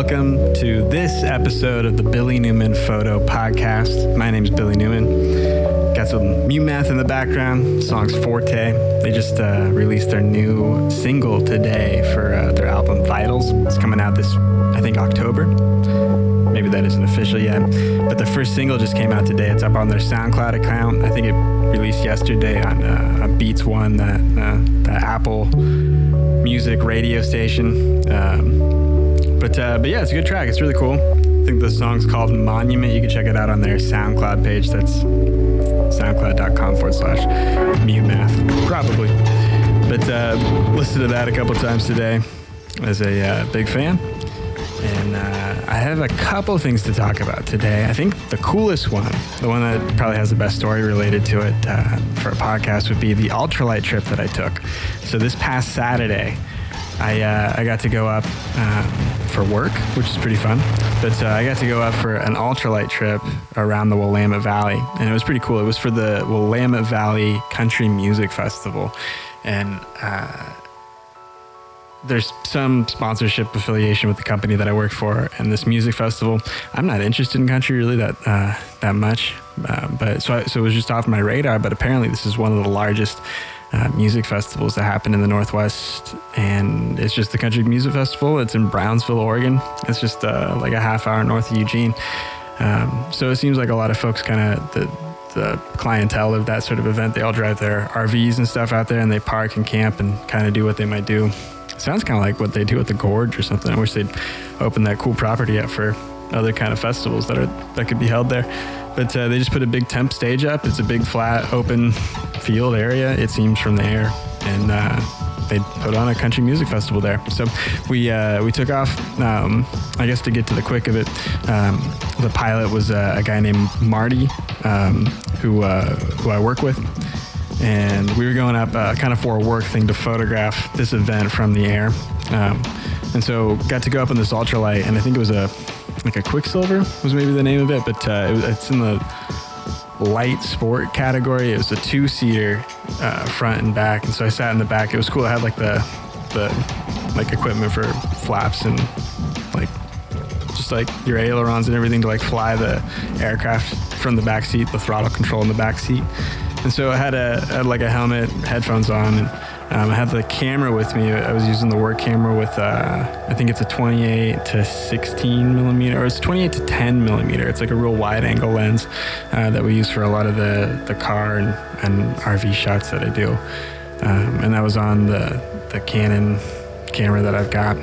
welcome to this episode of the Billy Newman Photo Podcast. My name is Billy Newman. Got some Mute Math in the background, songs Forte. They just uh, released their new single today for uh, their album Vitals. It's coming out this, I think, October. Maybe that isn't official yet, but the first single just came out today. It's up on their SoundCloud account. I think it released yesterday on, uh, Beats One, that uh, the Apple Music radio station. Um, but uh, but yeah, it's a good track. It's really cool. I think the song's called Monument. You can check it out on their SoundCloud page. That's soundcloud.com forward slash mute probably. But uh, listened to that a couple times today as a uh, big fan. And uh, I have a couple things to talk about today. I think the coolest one, the one that probably has the best story related to it uh, for a podcast, would be the ultralight trip that I took. So this past Saturday, I, uh, I got to go up for work, which is pretty fun. But uh, I got to go up for an ultralight trip around the Willamette Valley, and it was pretty cool. It was for the Willamette Valley Country Music Festival, and uh, there's some sponsorship affiliation with the company that I work for, and this music festival. I'm not interested in country really that uh, that much, uh, but so I, so it was just off my radar. But apparently, this is one of the largest uh, music festivals that happen in the Northwest, and it's just the Country Music Festival. It's in Brownsville, Oregon. It's just uh, like a half hour north of Eugene. Um, so it seems like a lot of folks kind of the the clientele of that sort of event. They all drive their RVs and stuff out there, and they park and camp and kind of do what they might do. Sounds kind of like what they do at the Gorge or something. I wish they'd open that cool property up for other kind of festivals that are that could be held there. But uh, they just put a big temp stage up. It's a big flat open field area. It seems from the air, and uh, they put on a country music festival there. So we uh, we took off. Um, I guess to get to the quick of it, um, the pilot was uh, a guy named Marty, um, who uh, who I work with. And we were going up uh, kind of for a work thing to photograph this event from the air. Um, and so got to go up in this ultralight, and I think it was a like a Quicksilver was maybe the name of it, but uh, it was, it's in the light sport category. It was a two seater, uh, front and back, and so I sat in the back. It was cool. I had like the the like equipment for flaps and like just like your ailerons and everything to like fly the aircraft from the back seat, the throttle control in the back seat. And so I had a had like a helmet, headphones on, and um, I had the camera with me. I was using the work camera with, uh, I think it's a 28 to 16 millimeter, or it's 28 to 10 millimeter. It's like a real wide angle lens uh, that we use for a lot of the, the car and, and RV shots that I do. Um, and that was on the, the Canon camera that I've got.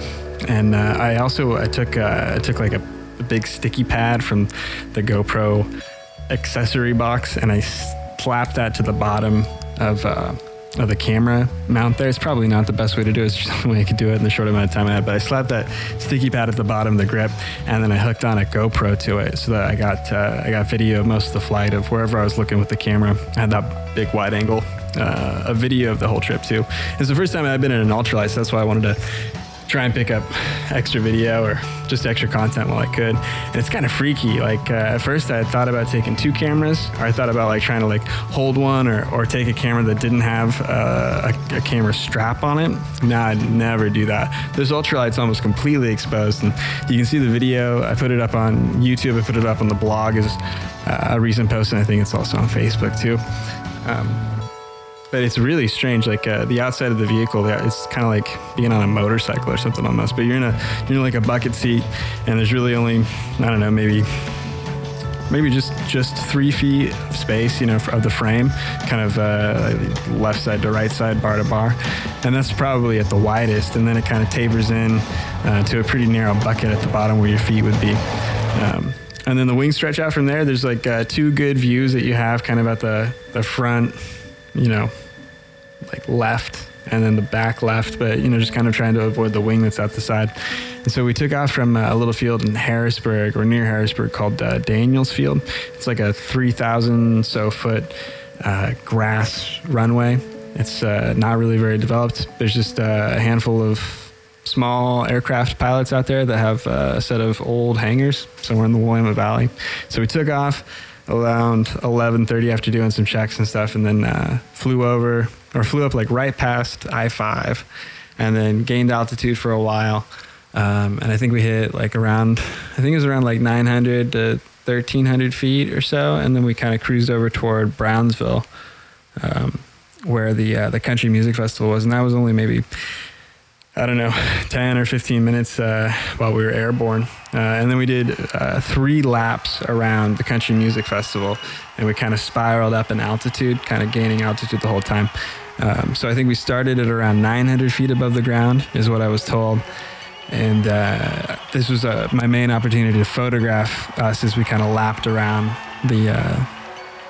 And uh, I also I took uh, I took like a, a big sticky pad from the GoPro accessory box and I slapped that to the bottom of uh, of the camera mount there. It's probably not the best way to do it. It's just the way I could do it in the short amount of time I had. But I slapped that sticky pad at the bottom of the grip, and then I hooked on a GoPro to it so that I got uh, I got video of most of the flight of wherever I was looking with the camera. I had that big wide angle, uh, a video of the whole trip too. It's the first time I've been in an ultralight, so that's why I wanted to try and pick up extra video or just extra content while I could. And it's kind of freaky. Like uh, at first I had thought about taking two cameras or I thought about like trying to like hold one or, or take a camera that didn't have uh, a, a, camera strap on it. No, I'd never do that. This ultralight's almost completely exposed and you can see the video. I put it up on YouTube. I put it up on the blog as uh, a recent post and I think it's also on Facebook too. Um, but it's really strange. Like uh, the outside of the vehicle, it's kind of like being on a motorcycle or something almost. But you're in a you're in like a bucket seat, and there's really only I don't know maybe maybe just just three feet of space, you know, of the frame, kind of uh, left side to right side, bar to bar, and that's probably at the widest. And then it kind of tapers in uh, to a pretty narrow bucket at the bottom where your feet would be. Um, and then the wings stretch out from there. There's like uh, two good views that you have, kind of at the the front you know, like left and then the back left, but you know, just kind of trying to avoid the wing that's out the side. And so we took off from a little field in Harrisburg or near Harrisburg called uh, Daniels Field. It's like a 3,000 so foot uh, grass runway. It's uh, not really very developed. There's just uh, a handful of small aircraft pilots out there that have uh, a set of old hangars somewhere in the Willamette Valley. So we took off around 11:30 after doing some checks and stuff, and then uh, flew over or flew up like right past I-5, and then gained altitude for a while. Um, and I think we hit like around, I think it was around like 900 to 1300 feet or so. And then we kind of cruised over toward Brownsville, um, where the, uh, the country music festival was. And that was only maybe, I don't know, 10 or 15 minutes uh, while we were airborne. Uh, and then we did uh, three laps around the country music festival. And we kind of spiraled up in altitude, kind of gaining altitude the whole time. Um, so I think we started at around 900 feet above the ground, is what I was told and uh, this was uh, my main opportunity to photograph us as we kind of lapped around the uh,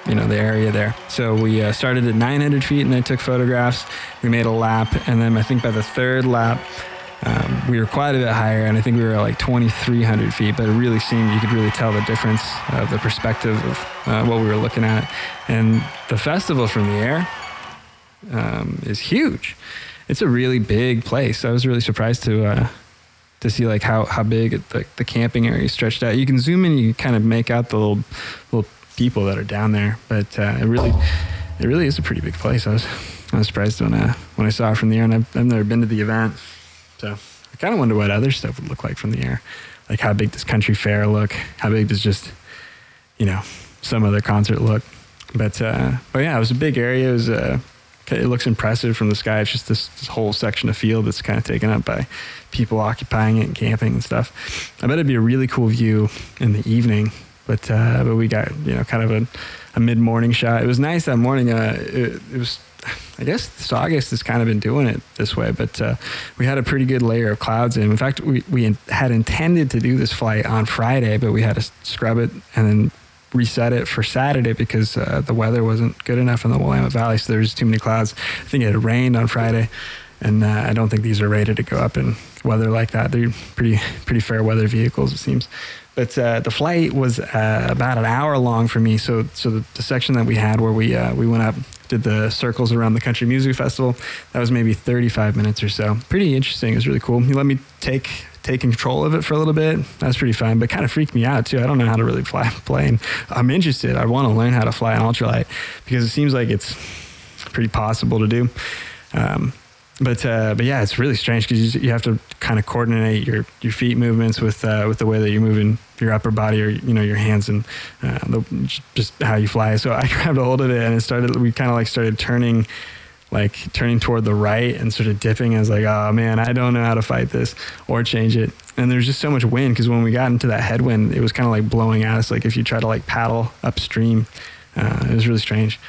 you know the area there. So we uh, started at 900 feet and I took photographs. We made a lap and then I think by the third lap um, we were quite a bit higher and I think we were like 2300 feet but it really seemed you could really tell the difference of the perspective of uh, what we were looking at. And the festival from the air um, is huge. It's a really big place. I was really surprised to uh, to see like how how big the, the camping area stretched out. You can zoom in, you can kind of make out the little little people that are down there, but uh, it really it really is a pretty big place. I was I was surprised when I when I saw it from the air, and I've, I've never been to the event, so I kind of wonder what other stuff would look like from the air. Like how big does country fair look? How big does just you know some other concert look? But uh, but yeah, it was a big area. It was uh, it looks impressive from the sky. It's just this, this, whole section of field that's kind of taken up by people occupying it and camping and stuff. I bet it'd be a really cool view in the evening, but uh, but we got you know kind of a, a mid morning shot. It was nice that morning. Uh, it, it, was. I guess this August has kind of been doing it this way, but uh, we had a pretty good layer of clouds. And in fact, we, we had intended to do this flight on Friday, but we had to scrub it and then reset it for Saturday because uh, the weather wasn't good enough in the Willamette Valley. So there was too many clouds. I think it had rained on Friday, and uh, I don't think these are rated to go up in weather like that. They're pretty pretty fair weather vehicles, it seems. But uh, the flight was uh, about an hour long for me. So so the, the section that we had where we uh, we went up did the circles around the country music festival. That was maybe 35 minutes or so. Pretty interesting. It was really cool. He let me take taking control of it for a little bit. That's pretty fun, but kind of freaked me out too. I don't know how to really fly a plane. I'm interested. I want to learn how to fly an ultralight because it seems like it's pretty possible to do. Um, but uh, but yeah, it's really strange because you, you, have to kind of coordinate your, your feet movements with uh, with the way that you're moving your upper body or you know your hands and uh, the, just how you fly. So I grabbed a hold of it and it started. We kind of like started turning like turning toward the right and sort of dipping. I was like, oh man, I don't know how to fight this or change it. And there's just so much wind because when we got into that headwind, it was kind of like blowing at us. Like if you try to like paddle upstream, uh, it was really strange.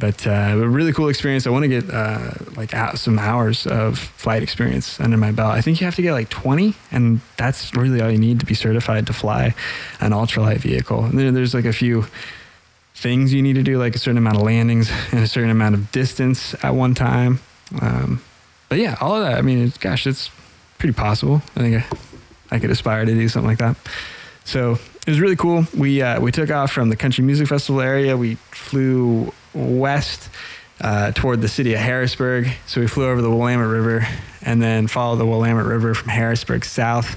But uh, a really cool experience. I want to get uh, like some hours of flight experience under my belt. I think you have to get like 20, and that's really all you need to be certified to fly an ultralight vehicle. And there's like a few things you need to do, like a certain amount of landings and a certain amount of distance at one time. Um, but yeah, all of that. I mean, gosh, it's pretty possible. I think I, I, could aspire to do something like that. So it was really cool. We uh, we took off from the Country Music Festival area. We flew west uh, toward the city of Harrisburg. So we flew over the Willamette River and then followed the Willamette River from Harrisburg south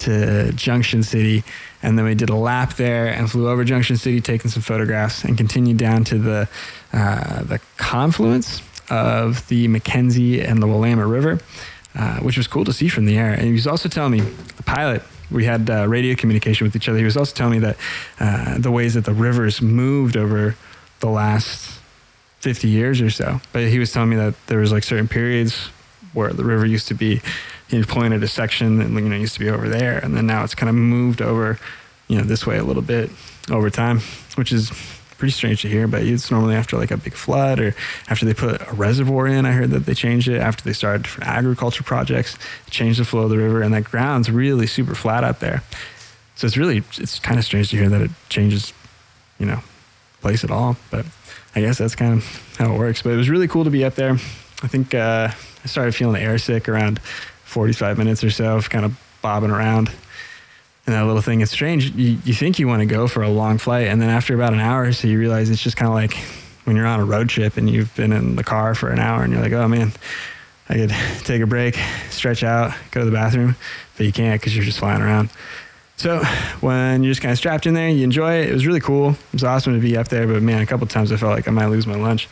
to Junction City and then we did a lap there and flew over Junction City, taking some photographs, and continued down to the uh, the confluence of the McKenzie and the Willamette River, uh, which was cool to see from the air. And he was also telling me, the pilot, we had uh, radio communication with each other. He was also telling me that uh, the ways that the rivers moved over the last 50 years or so. But he was telling me that there was like certain periods where the river used to be he pointed a section that you know used to be over there, and then now it's kind of moved over, you know, this way a little bit over time, which is pretty strange to hear. But it's normally after like a big flood or after they put a reservoir in. I heard that they changed it after they started different agriculture projects, changed the flow of the river, and that ground's really super flat out there. So it's really it's kind of strange to hear that it changes, you know, place at all. But I guess that's kind of how it works. But it was really cool to be up there. I think uh, I started feeling airsick around 45 minutes or so of kind of bobbing around. And that little thing, it's strange. You, you think you want to go for a long flight, and then after about an hour, so you realize it's just kind of like when you're on a road trip and you've been in the car for an hour, and you're like, oh man, I could take a break, stretch out, go to the bathroom, but you can't because you're just flying around. So when you're just kind of strapped in there, you enjoy it. It was really cool. It was awesome to be up there, but man, a couple times I felt like I might lose my lunch.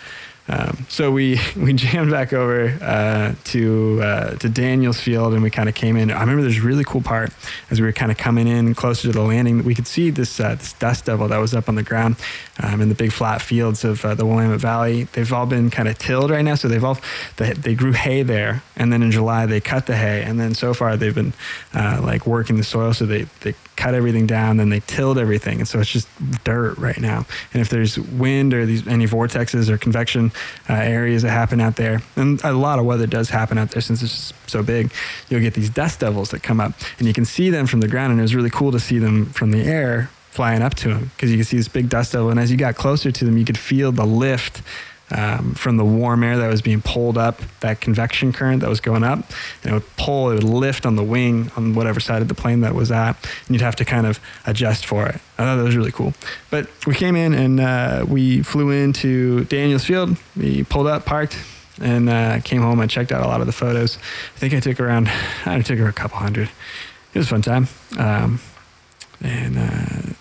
Um, so we we jammed back over uh, to uh, to Daniels Field, and we kind of came in. I remember there's a really cool part as we were kind of coming in closer to the landing. We could see this uh, this dust devil that was up on the ground um, in the big flat fields of uh, the Willamette Valley. They've all been kind of tilled right now, so they've all they, they grew hay there, and then in July they cut the hay, and then so far they've been uh, like working the soil, so they they cut everything down, then they tilled everything, and so it's just dirt right now. And if there's wind or these any vortexes or convection uh, areas that happen out there, and a lot of weather does happen out there since it's so big, you'll get these dust devils that come up, and you can see them from the ground, and it was really cool to see them from the air flying up to them because you can see this big dust devil, and as you got closer to them, you could feel the lift um, from the warm air that was being pulled up, that convection current that was going up, and it would pull, it would lift on the wing on whatever side of the plane that was at, and you'd have to kind of adjust for it. I thought that was really cool. But we came in and uh, we flew into Daniels Field. We pulled up, parked, and uh, came home and checked out a lot of the photos. I think I took around, I took her a couple hundred. It was a fun time. Um, and uh,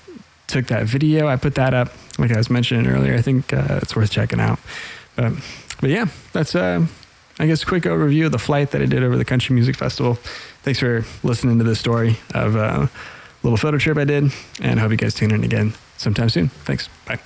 took that video. I put that up, like I was mentioning earlier. I think uh, it's worth checking out. But, but yeah, that's uh, I guess a quick overview of the flight that I did over the Country Music Festival. Thanks for listening to the story of a uh, little photo trip I did, and I hope you guys tune in again sometime soon. Thanks. Bye.